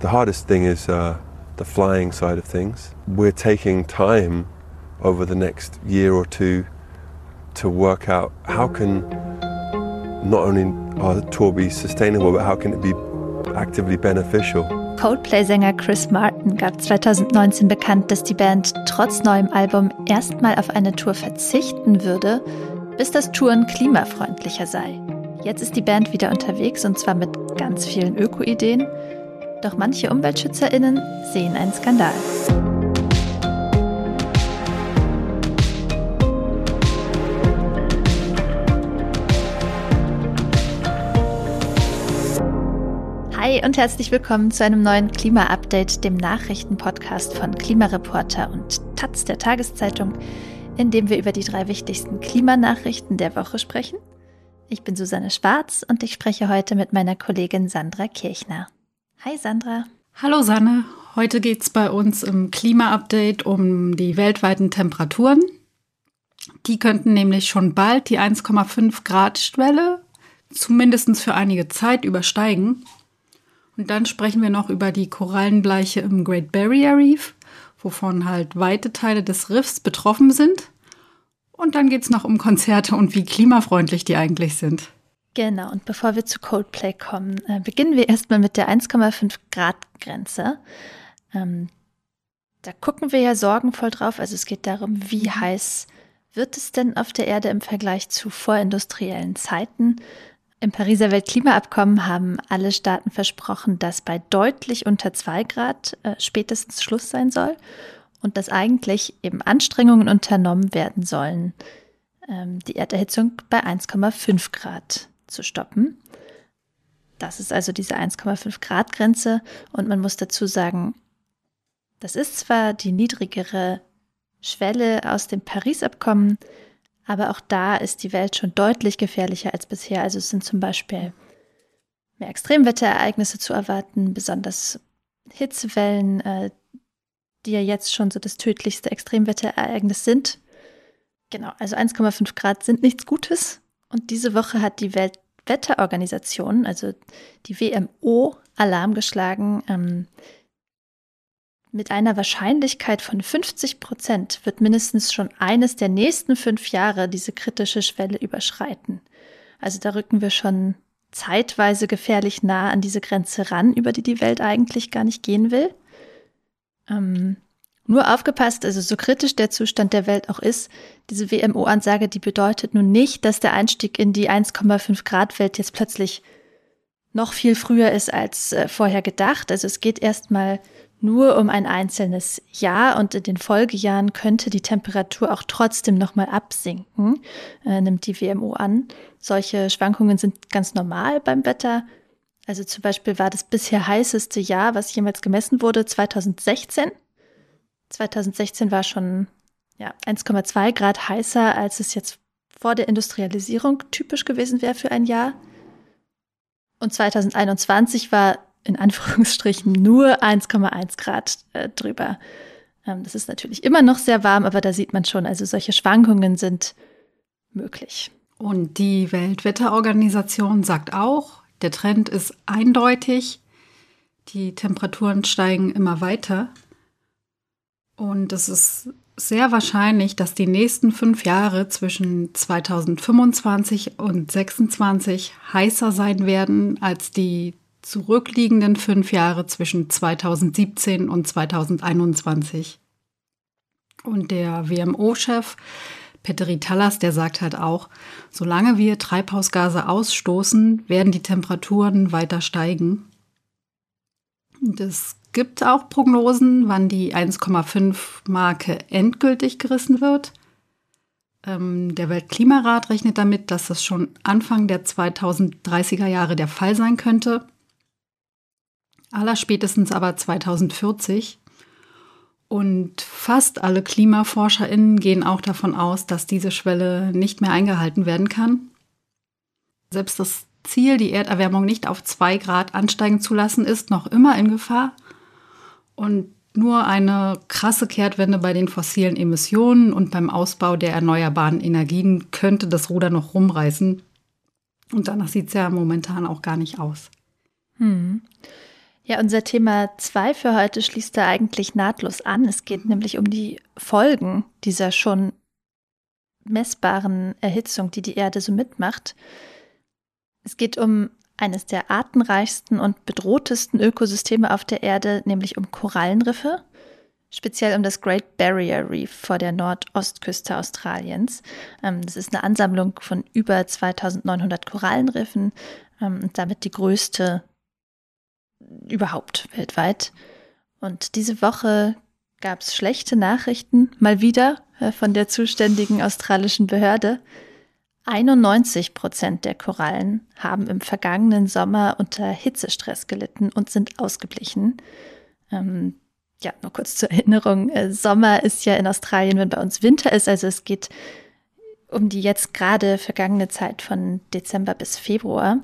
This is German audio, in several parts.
The hardest thing is uh, the flying side of things. We're taking time over the next year or two to work out how can not only our tour be sustainable, but how can it be actively beneficial. Coldplay-Sänger Chris Martin gab 2019 bekannt, dass die Band trotz neuem Album erstmal auf eine Tour verzichten würde, bis das Touren klimafreundlicher sei. Jetzt ist die Band wieder unterwegs und zwar mit ganz vielen Öko-Ideen. Doch manche UmweltschützerInnen sehen einen Skandal. Hi und herzlich willkommen zu einem neuen Klima-Update, dem Nachrichtenpodcast von Klimareporter und Taz der Tageszeitung, in dem wir über die drei wichtigsten Klimanachrichten der Woche sprechen. Ich bin Susanne Schwarz und ich spreche heute mit meiner Kollegin Sandra Kirchner. Hi Sandra. Hallo Sanne. Heute geht es bei uns im Klima-Update um die weltweiten Temperaturen. Die könnten nämlich schon bald die 1,5 Grad Schwelle zumindest für einige Zeit übersteigen. Und dann sprechen wir noch über die Korallenbleiche im Great Barrier Reef, wovon halt weite Teile des Riffs betroffen sind. Und dann geht es noch um Konzerte und wie klimafreundlich die eigentlich sind. Genau, und bevor wir zu Coldplay kommen, äh, beginnen wir erstmal mit der 1,5 Grad Grenze. Ähm, da gucken wir ja sorgenvoll drauf. Also es geht darum, wie mhm. heiß wird es denn auf der Erde im Vergleich zu vorindustriellen Zeiten? Im Pariser Weltklimaabkommen haben alle Staaten versprochen, dass bei deutlich unter 2 Grad äh, spätestens Schluss sein soll und dass eigentlich eben Anstrengungen unternommen werden sollen, ähm, die Erderhitzung bei 1,5 Grad zu stoppen. Das ist also diese 1,5 Grad Grenze und man muss dazu sagen, das ist zwar die niedrigere Schwelle aus dem Paris-Abkommen, aber auch da ist die Welt schon deutlich gefährlicher als bisher. Also es sind zum Beispiel mehr Extremwetterereignisse zu erwarten, besonders Hitzewellen, äh, die ja jetzt schon so das tödlichste Extremwetterereignis sind. Genau, also 1,5 Grad sind nichts Gutes. Und diese Woche hat die Weltwetterorganisation, also die WMO, Alarm geschlagen. Ähm, mit einer Wahrscheinlichkeit von 50 Prozent wird mindestens schon eines der nächsten fünf Jahre diese kritische Schwelle überschreiten. Also da rücken wir schon zeitweise gefährlich nah an diese Grenze ran, über die die Welt eigentlich gar nicht gehen will. Ähm, nur aufgepasst, also so kritisch der Zustand der Welt auch ist, diese WMO-Ansage, die bedeutet nun nicht, dass der Einstieg in die 1,5 Grad Welt jetzt plötzlich noch viel früher ist als äh, vorher gedacht. Also es geht erstmal nur um ein einzelnes Jahr und in den Folgejahren könnte die Temperatur auch trotzdem nochmal absinken, äh, nimmt die WMO an. Solche Schwankungen sind ganz normal beim Wetter. Also zum Beispiel war das bisher heißeste Jahr, was jemals gemessen wurde, 2016. 2016 war schon ja, 1,2 Grad heißer, als es jetzt vor der Industrialisierung typisch gewesen wäre für ein Jahr. Und 2021 war in Anführungsstrichen nur 1,1 Grad äh, drüber. Ähm, das ist natürlich immer noch sehr warm, aber da sieht man schon, also solche Schwankungen sind möglich. Und die Weltwetterorganisation sagt auch, der Trend ist eindeutig. Die Temperaturen steigen immer weiter. Und es ist sehr wahrscheinlich, dass die nächsten fünf Jahre zwischen 2025 und 2026 heißer sein werden als die zurückliegenden fünf Jahre zwischen 2017 und 2021. Und der WMO-Chef Petteri Tallas, der sagt halt auch, solange wir Treibhausgase ausstoßen, werden die Temperaturen weiter steigen. Das gibt auch Prognosen, wann die 1,5 Marke endgültig gerissen wird. Ähm, der Weltklimarat rechnet damit, dass das schon Anfang der 2030er Jahre der Fall sein könnte. Allerspätestens aber 2040. Und fast alle KlimaforscherInnen gehen auch davon aus, dass diese Schwelle nicht mehr eingehalten werden kann. Selbst das Ziel, die Erderwärmung nicht auf zwei Grad ansteigen zu lassen, ist noch immer in Gefahr. Und nur eine krasse Kehrtwende bei den fossilen Emissionen und beim Ausbau der erneuerbaren Energien könnte das Ruder noch rumreißen. Und danach sieht es ja momentan auch gar nicht aus. Hm. Ja, unser Thema 2 für heute schließt da eigentlich nahtlos an. Es geht nämlich um die Folgen dieser schon messbaren Erhitzung, die die Erde so mitmacht. Es geht um eines der artenreichsten und bedrohtesten Ökosysteme auf der Erde, nämlich um Korallenriffe, speziell um das Great Barrier Reef vor der Nordostküste Australiens. Ähm, das ist eine Ansammlung von über 2900 Korallenriffen ähm, und damit die größte überhaupt weltweit. Und diese Woche gab es schlechte Nachrichten, mal wieder äh, von der zuständigen australischen Behörde. 91 Prozent der Korallen haben im vergangenen Sommer unter Hitzestress gelitten und sind ausgeblichen. Ähm, ja, nur kurz zur Erinnerung. Äh, Sommer ist ja in Australien, wenn bei uns Winter ist. Also es geht um die jetzt gerade vergangene Zeit von Dezember bis Februar.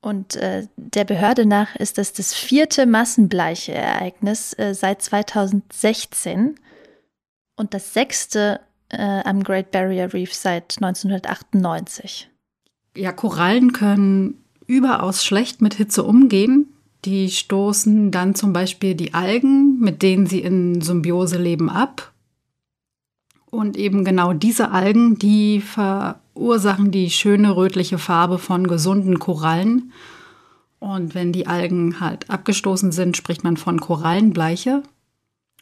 Und äh, der Behörde nach ist das das vierte massenbleiche Ereignis äh, seit 2016 und das sechste äh, am Great Barrier Reef seit 1998. Ja, Korallen können überaus schlecht mit Hitze umgehen. Die stoßen dann zum Beispiel die Algen, mit denen sie in Symbiose leben, ab. Und eben genau diese Algen, die verursachen die schöne rötliche Farbe von gesunden Korallen. Und wenn die Algen halt abgestoßen sind, spricht man von Korallenbleiche.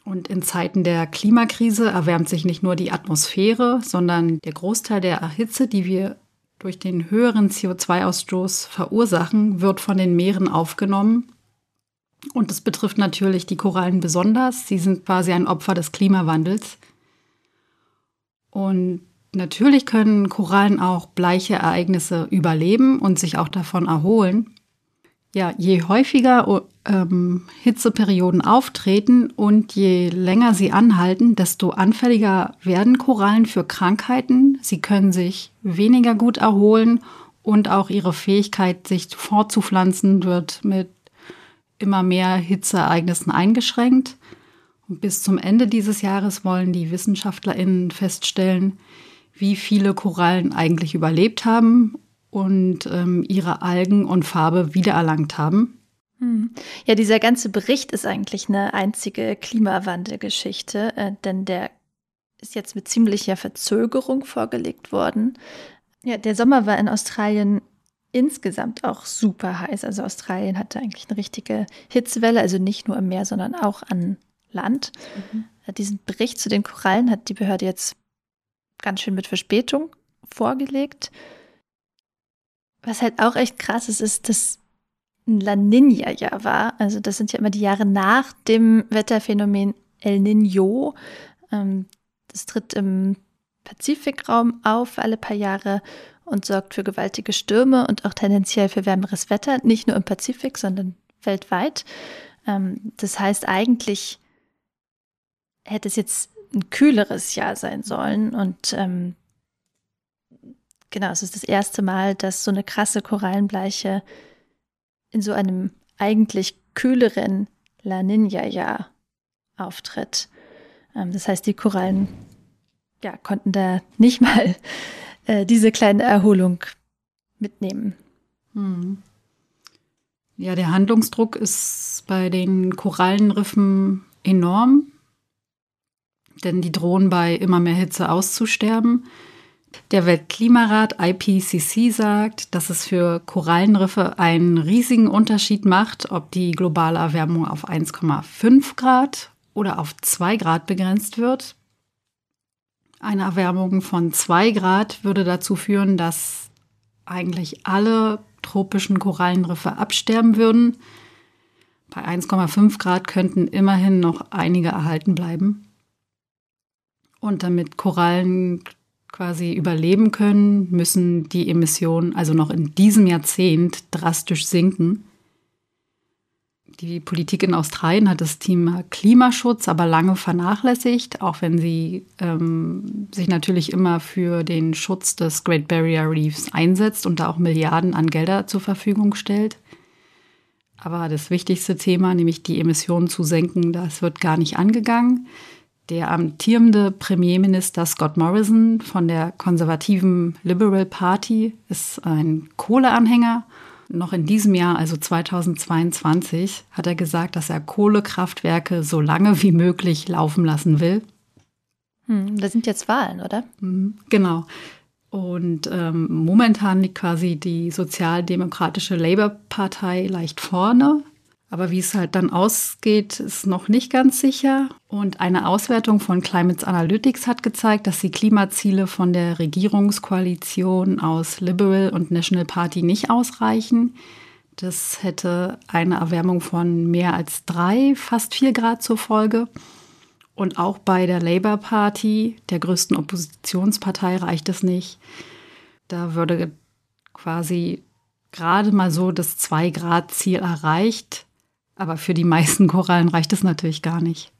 Und in Zeiten der Klimakrise erwärmt sich nicht nur die Atmosphäre, sondern der Großteil der Hitze, die wir durch den höheren CO2-Ausstoß verursachen, wird von den Meeren aufgenommen. Und das betrifft natürlich die Korallen besonders. Sie sind quasi ein Opfer des Klimawandels. Und natürlich können Korallen auch bleiche Ereignisse überleben und sich auch davon erholen. Ja, je häufiger ähm, Hitzeperioden auftreten und je länger sie anhalten, desto anfälliger werden Korallen für Krankheiten. Sie können sich weniger gut erholen und auch ihre Fähigkeit, sich fortzupflanzen, wird mit immer mehr Hitzeereignissen eingeschränkt. Und bis zum Ende dieses Jahres wollen die WissenschaftlerInnen feststellen, wie viele Korallen eigentlich überlebt haben und ähm, ihre Algen und Farbe wiedererlangt haben. Hm. Ja, dieser ganze Bericht ist eigentlich eine einzige Klimawandelgeschichte, äh, denn der ist jetzt mit ziemlicher Verzögerung vorgelegt worden. Ja, der Sommer war in Australien insgesamt auch super heiß. Also Australien hatte eigentlich eine richtige Hitzewelle, also nicht nur im Meer, sondern auch an Land. Mhm. Äh, diesen Bericht zu den Korallen hat die Behörde jetzt ganz schön mit Verspätung vorgelegt. Was halt auch echt krass ist, ist, dass ein La Nina-Jahr war. Also das sind ja immer die Jahre nach dem Wetterphänomen El Nino. Ähm, das tritt im Pazifikraum auf alle paar Jahre und sorgt für gewaltige Stürme und auch tendenziell für wärmeres Wetter, nicht nur im Pazifik, sondern weltweit. Ähm, das heißt, eigentlich hätte es jetzt ein kühleres Jahr sein sollen und ähm, Genau, es ist das erste Mal, dass so eine krasse Korallenbleiche in so einem eigentlich kühleren La Nina-Jahr auftritt. Ähm, das heißt, die Korallen ja, konnten da nicht mal äh, diese kleine Erholung mitnehmen. Hm. Ja, der Handlungsdruck ist bei den Korallenriffen enorm, denn die drohen bei immer mehr Hitze auszusterben. Der Weltklimarat IPCC sagt, dass es für Korallenriffe einen riesigen Unterschied macht, ob die globale Erwärmung auf 1,5 Grad oder auf 2 Grad begrenzt wird. Eine Erwärmung von 2 Grad würde dazu führen, dass eigentlich alle tropischen Korallenriffe absterben würden. Bei 1,5 Grad könnten immerhin noch einige erhalten bleiben. Und damit Korallen quasi überleben können, müssen die Emissionen also noch in diesem Jahrzehnt drastisch sinken. Die Politik in Australien hat das Thema Klimaschutz aber lange vernachlässigt, auch wenn sie ähm, sich natürlich immer für den Schutz des Great Barrier Reefs einsetzt und da auch Milliarden an Gelder zur Verfügung stellt. Aber das wichtigste Thema, nämlich die Emissionen zu senken, das wird gar nicht angegangen. Der amtierende Premierminister Scott Morrison von der konservativen Liberal Party ist ein Kohleanhänger noch in diesem Jahr, also 2022, hat er gesagt, dass er Kohlekraftwerke so lange wie möglich laufen lassen will. Hm, da sind jetzt Wahlen, oder? Mhm, genau. Und ähm, momentan liegt quasi die sozialdemokratische Labour-Partei leicht vorne. Aber wie es halt dann ausgeht, ist noch nicht ganz sicher. Und eine Auswertung von Climate Analytics hat gezeigt, dass die Klimaziele von der Regierungskoalition aus Liberal und National Party nicht ausreichen. Das hätte eine Erwärmung von mehr als drei, fast vier Grad zur Folge. Und auch bei der Labour Party, der größten Oppositionspartei, reicht es nicht. Da würde quasi gerade mal so das 2-Grad-Ziel erreicht. Aber für die meisten Korallen reicht es natürlich gar nicht.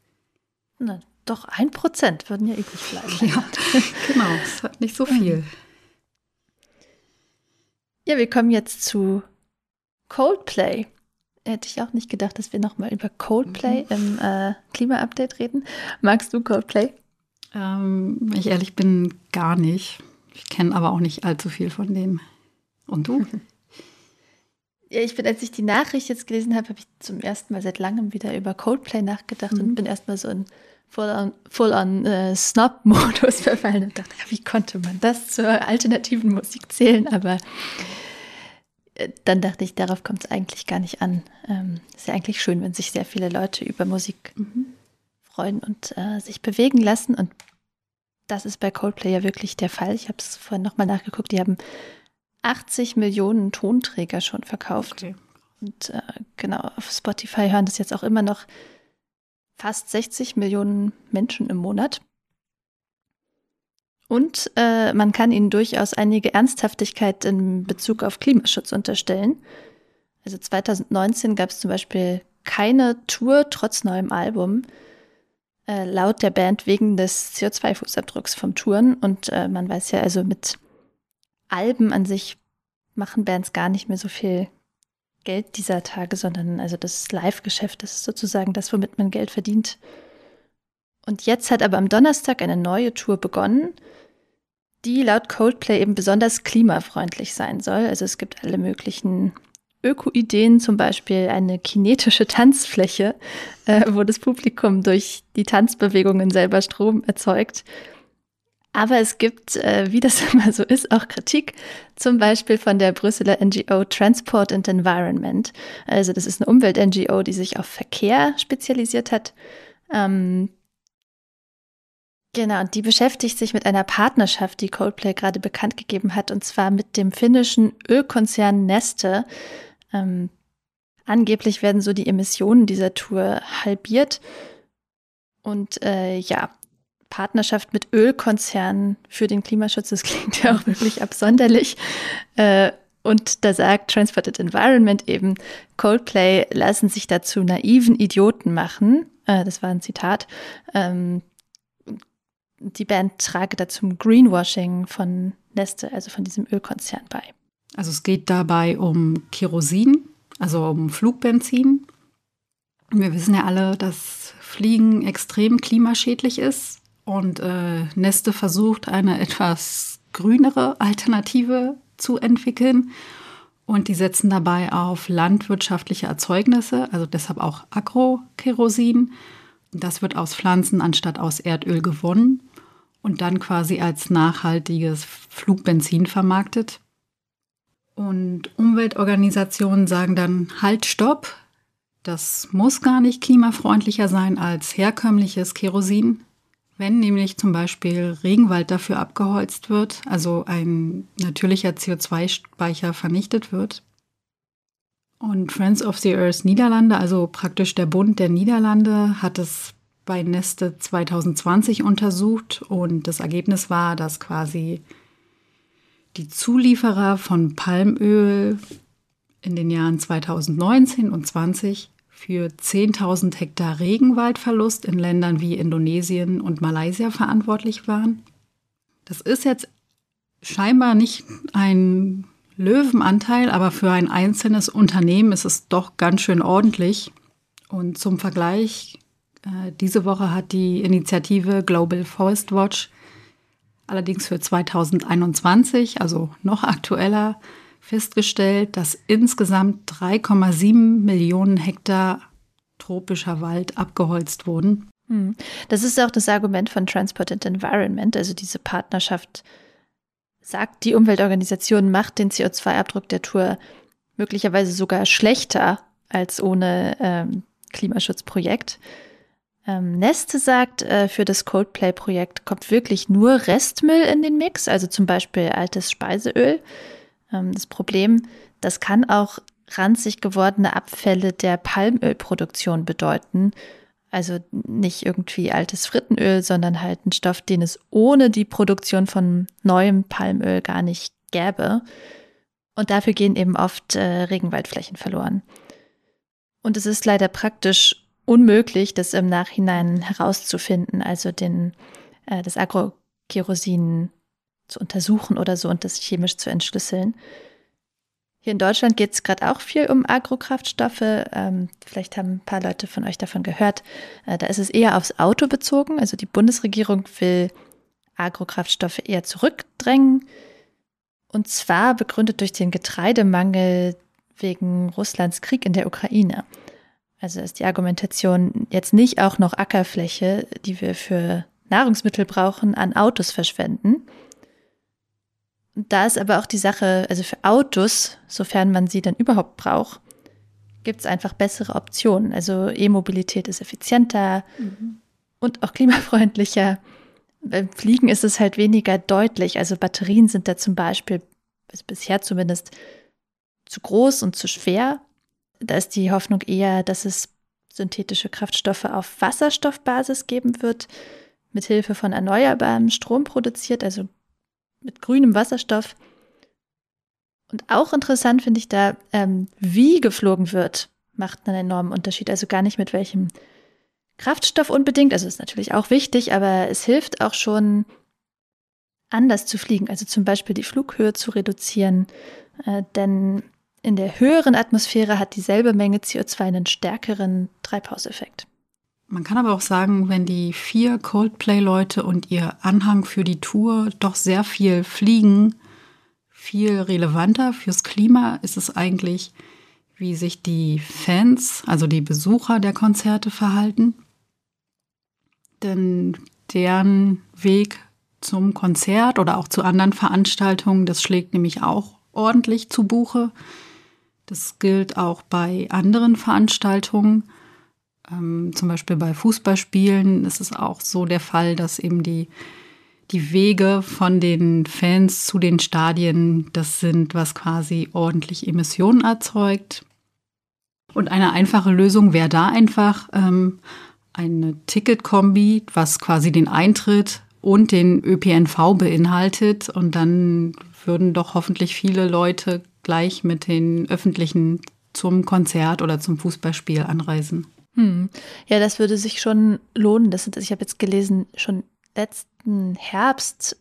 Na, doch ein Prozent würden ja übrig bleiben. Ja, genau, es hat nicht so viel. Ja, wir kommen jetzt zu Coldplay. Hätte ich auch nicht gedacht, dass wir nochmal über Coldplay mhm. im äh, Klima-Update reden. Magst du Coldplay? Ähm, ich ehrlich bin gar nicht. Ich kenne aber auch nicht allzu viel von denen. Und du? Ja, ich bin, als ich die Nachricht jetzt gelesen habe, habe ich zum ersten Mal seit langem wieder über Coldplay nachgedacht mhm. und bin erstmal so in Full-on Full äh, Snob-Modus verfallen und dachte, ja, wie konnte man das zur alternativen Musik zählen? Aber äh, dann dachte ich, darauf kommt es eigentlich gar nicht an. Ähm, ist ja eigentlich schön, wenn sich sehr viele Leute über Musik mhm. freuen und äh, sich bewegen lassen. Und das ist bei Coldplay ja wirklich der Fall. Ich habe es vorhin nochmal nachgeguckt. Die haben 80 Millionen Tonträger schon verkauft. Okay. Und äh, genau, auf Spotify hören das jetzt auch immer noch fast 60 Millionen Menschen im Monat. Und äh, man kann ihnen durchaus einige Ernsthaftigkeit in Bezug auf Klimaschutz unterstellen. Also 2019 gab es zum Beispiel keine Tour trotz neuem Album, äh, laut der Band wegen des CO2-Fußabdrucks vom Touren. Und äh, man weiß ja also mit Alben an sich machen Bands gar nicht mehr so viel Geld dieser Tage, sondern also das Live-Geschäft ist sozusagen das, womit man Geld verdient. Und jetzt hat aber am Donnerstag eine neue Tour begonnen, die laut Coldplay eben besonders klimafreundlich sein soll. Also es gibt alle möglichen Öko-Ideen, zum Beispiel eine kinetische Tanzfläche, äh, wo das Publikum durch die Tanzbewegungen selber Strom erzeugt. Aber es gibt, äh, wie das immer so ist, auch Kritik, zum Beispiel von der Brüsseler NGO Transport and Environment. Also das ist eine Umwelt-NGO, die sich auf Verkehr spezialisiert hat. Ähm, genau, die beschäftigt sich mit einer Partnerschaft, die Coldplay gerade bekannt gegeben hat, und zwar mit dem finnischen Ölkonzern Neste. Ähm, angeblich werden so die Emissionen dieser Tour halbiert. Und äh, ja, Partnerschaft mit Ölkonzernen für den Klimaschutz. Das klingt ja auch wirklich absonderlich. Äh, und da sagt Transported Environment eben, Coldplay lassen sich dazu naiven Idioten machen. Äh, das war ein Zitat. Ähm, die Band trage dazu Greenwashing von Neste, also von diesem Ölkonzern bei. Also es geht dabei um Kerosin, also um Flugbenzin. Wir wissen ja alle, dass Fliegen extrem klimaschädlich ist. Und äh, Neste versucht, eine etwas grünere Alternative zu entwickeln. Und die setzen dabei auf landwirtschaftliche Erzeugnisse, also deshalb auch Agrokerosin. Das wird aus Pflanzen anstatt aus Erdöl gewonnen und dann quasi als nachhaltiges Flugbenzin vermarktet. Und Umweltorganisationen sagen dann, halt, stopp, das muss gar nicht klimafreundlicher sein als herkömmliches Kerosin. Wenn nämlich zum Beispiel Regenwald dafür abgeholzt wird, also ein natürlicher CO2-Speicher vernichtet wird. Und Friends of the Earth Niederlande, also praktisch der Bund der Niederlande, hat es bei Neste 2020 untersucht und das Ergebnis war, dass quasi die Zulieferer von Palmöl in den Jahren 2019 und 20 für 10.000 Hektar Regenwaldverlust in Ländern wie Indonesien und Malaysia verantwortlich waren. Das ist jetzt scheinbar nicht ein Löwenanteil, aber für ein einzelnes Unternehmen ist es doch ganz schön ordentlich. Und zum Vergleich, äh, diese Woche hat die Initiative Global Forest Watch allerdings für 2021, also noch aktueller, festgestellt, dass insgesamt 3,7 Millionen Hektar tropischer Wald abgeholzt wurden. Hm. Das ist auch das Argument von Transport and Environment, also diese Partnerschaft sagt, die Umweltorganisation macht den CO2-Abdruck der Tour möglicherweise sogar schlechter als ohne ähm, Klimaschutzprojekt. Ähm, Neste sagt, äh, für das Coldplay-Projekt kommt wirklich nur Restmüll in den Mix, also zum Beispiel altes Speiseöl. Ähm, das Problem, das kann auch ranzig gewordene Abfälle der Palmölproduktion bedeuten. Also nicht irgendwie altes Frittenöl, sondern halt ein Stoff, den es ohne die Produktion von neuem Palmöl gar nicht gäbe. Und dafür gehen eben oft äh, Regenwaldflächen verloren. Und es ist leider praktisch unmöglich, das im Nachhinein herauszufinden, also den, äh, das Agrokerosin zu untersuchen oder so und das chemisch zu entschlüsseln. Hier in Deutschland geht es gerade auch viel um Agrokraftstoffe. Ähm, vielleicht haben ein paar Leute von euch davon gehört. Äh, da ist es eher aufs Auto bezogen. Also die Bundesregierung will Agrokraftstoffe eher zurückdrängen. Und zwar begründet durch den Getreidemangel wegen Russlands Krieg in der Ukraine. Also ist die Argumentation jetzt nicht auch noch Ackerfläche, die wir für Nahrungsmittel brauchen, an Autos verschwenden. Da ist aber auch die Sache, also für Autos, sofern man sie dann überhaupt braucht, gibt es einfach bessere Optionen. Also E-Mobilität ist effizienter mhm. und auch klimafreundlicher. Beim Fliegen ist es halt weniger deutlich. Also Batterien sind da zum Beispiel, also bisher zumindest, zu groß und zu schwer. Da ist die Hoffnung eher, dass es synthetische Kraftstoffe auf Wasserstoffbasis geben wird, mit Hilfe von erneuerbarem Strom produziert, also mit grünem Wasserstoff. Und auch interessant finde ich da, ähm, wie geflogen wird, macht einen enormen Unterschied. Also gar nicht mit welchem Kraftstoff unbedingt, also ist natürlich auch wichtig, aber es hilft auch schon, anders zu fliegen, also zum Beispiel die Flughöhe zu reduzieren. Äh, denn in der höheren Atmosphäre hat dieselbe Menge CO2 einen stärkeren Treibhauseffekt. Man kann aber auch sagen, wenn die vier Coldplay-Leute und ihr Anhang für die Tour doch sehr viel fliegen, viel relevanter fürs Klima ist es eigentlich, wie sich die Fans, also die Besucher der Konzerte verhalten. Denn deren Weg zum Konzert oder auch zu anderen Veranstaltungen, das schlägt nämlich auch ordentlich zu Buche. Das gilt auch bei anderen Veranstaltungen. Ähm, zum Beispiel bei Fußballspielen ist es auch so der Fall, dass eben die, die Wege von den Fans zu den Stadien, das sind, was quasi ordentlich Emissionen erzeugt. Und eine einfache Lösung wäre da einfach ähm, eine Ticketkombi, was quasi den Eintritt und den ÖPNV beinhaltet. Und dann würden doch hoffentlich viele Leute gleich mit den öffentlichen zum Konzert oder zum Fußballspiel anreisen. Hm. Ja, das würde sich schon lohnen. Das sind, ich habe jetzt gelesen, schon letzten Herbst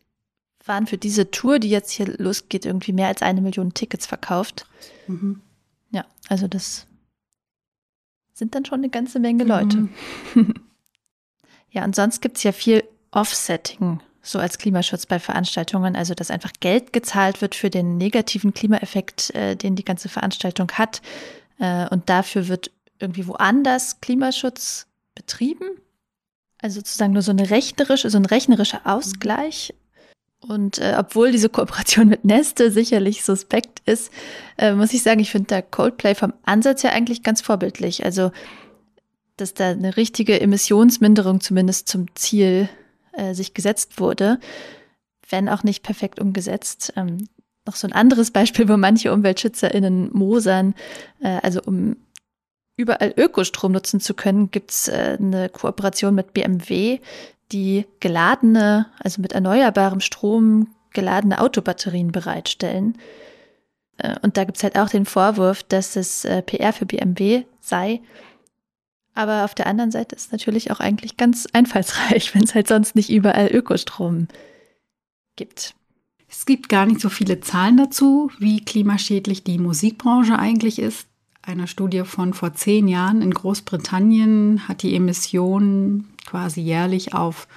waren für diese Tour, die jetzt hier losgeht, irgendwie mehr als eine Million Tickets verkauft. Mhm. Ja, also das sind dann schon eine ganze Menge Leute. Mhm. ja, und sonst gibt es ja viel Offsetting so als Klimaschutz bei Veranstaltungen, also dass einfach Geld gezahlt wird für den negativen Klimaeffekt, äh, den die ganze Veranstaltung hat. Äh, und dafür wird irgendwie woanders Klimaschutz betrieben. Also sozusagen nur so eine rechnerische, so ein rechnerischer Ausgleich. Und äh, obwohl diese Kooperation mit Neste sicherlich suspekt ist, äh, muss ich sagen, ich finde da Coldplay vom Ansatz her eigentlich ganz vorbildlich. Also, dass da eine richtige Emissionsminderung zumindest zum Ziel äh, sich gesetzt wurde, wenn auch nicht perfekt umgesetzt. Ähm, noch so ein anderes Beispiel, wo manche UmweltschützerInnen mosern, äh, also um überall Ökostrom nutzen zu können, gibt's äh, eine Kooperation mit BMW, die geladene, also mit erneuerbarem Strom geladene Autobatterien bereitstellen. Äh, und da gibt's halt auch den Vorwurf, dass es äh, PR für BMW sei, aber auf der anderen Seite ist es natürlich auch eigentlich ganz einfallsreich, wenn es halt sonst nicht überall Ökostrom gibt. Es gibt gar nicht so viele Zahlen dazu, wie klimaschädlich die Musikbranche eigentlich ist. Eine Studie von vor zehn Jahren in Großbritannien hat die Emissionen quasi jährlich auf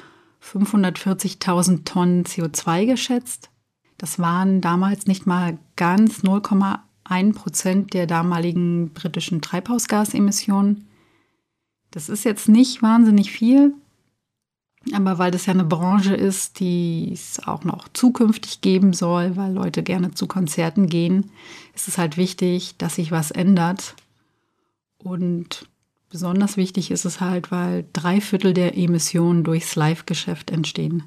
540.000 Tonnen CO2 geschätzt. Das waren damals nicht mal ganz 0,1 Prozent der damaligen britischen Treibhausgasemissionen. Das ist jetzt nicht wahnsinnig viel, aber weil das ja eine Branche ist, die es auch noch zukünftig geben soll, weil Leute gerne zu Konzerten gehen, ist es halt wichtig, dass sich was ändert. Und besonders wichtig ist es halt, weil drei Viertel der Emissionen durchs Live-Geschäft entstehen.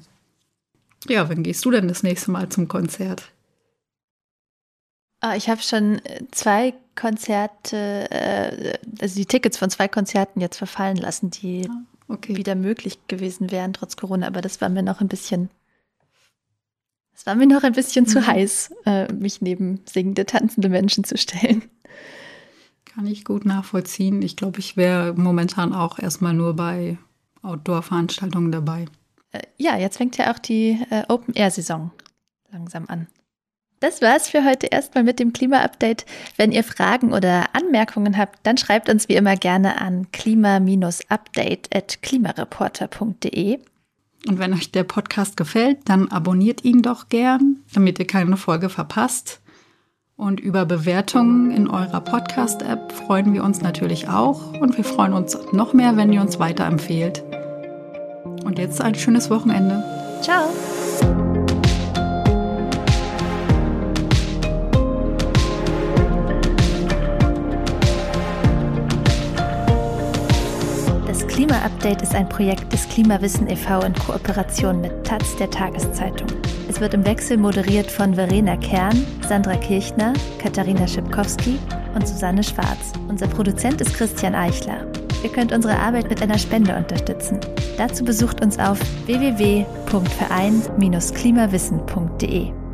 Ja, wann gehst du denn das nächste Mal zum Konzert? Ah, ich habe schon äh, zwei Konzerte, äh, also die Tickets von zwei Konzerten jetzt verfallen lassen, die ah, okay. wieder möglich gewesen wären trotz Corona, aber das war mir noch ein bisschen, das war mir noch ein bisschen mhm. zu heiß, äh, mich neben singende, tanzende Menschen zu stellen. Kann ich gut nachvollziehen. Ich glaube, ich wäre momentan auch erstmal nur bei Outdoor-Veranstaltungen dabei. Äh, ja, jetzt fängt ja auch die äh, Open-Air-Saison langsam an. Das war's für heute erstmal mit dem Klima-Update. Wenn ihr Fragen oder Anmerkungen habt, dann schreibt uns wie immer gerne an klima-update.klimareporter.de. Und wenn euch der Podcast gefällt, dann abonniert ihn doch gern, damit ihr keine Folge verpasst. Und über Bewertungen in eurer Podcast-App freuen wir uns natürlich auch. Und wir freuen uns noch mehr, wenn ihr uns weiterempfehlt. Und jetzt ein schönes Wochenende. Ciao. Klima-Update ist ein Projekt des Klimawissen e.V. in Kooperation mit Taz der Tageszeitung. Es wird im Wechsel moderiert von Verena Kern, Sandra Kirchner, Katharina Schipkowski und Susanne Schwarz. Unser Produzent ist Christian Eichler. Ihr könnt unsere Arbeit mit einer Spende unterstützen. Dazu besucht uns auf www.verein-klimawissen.de.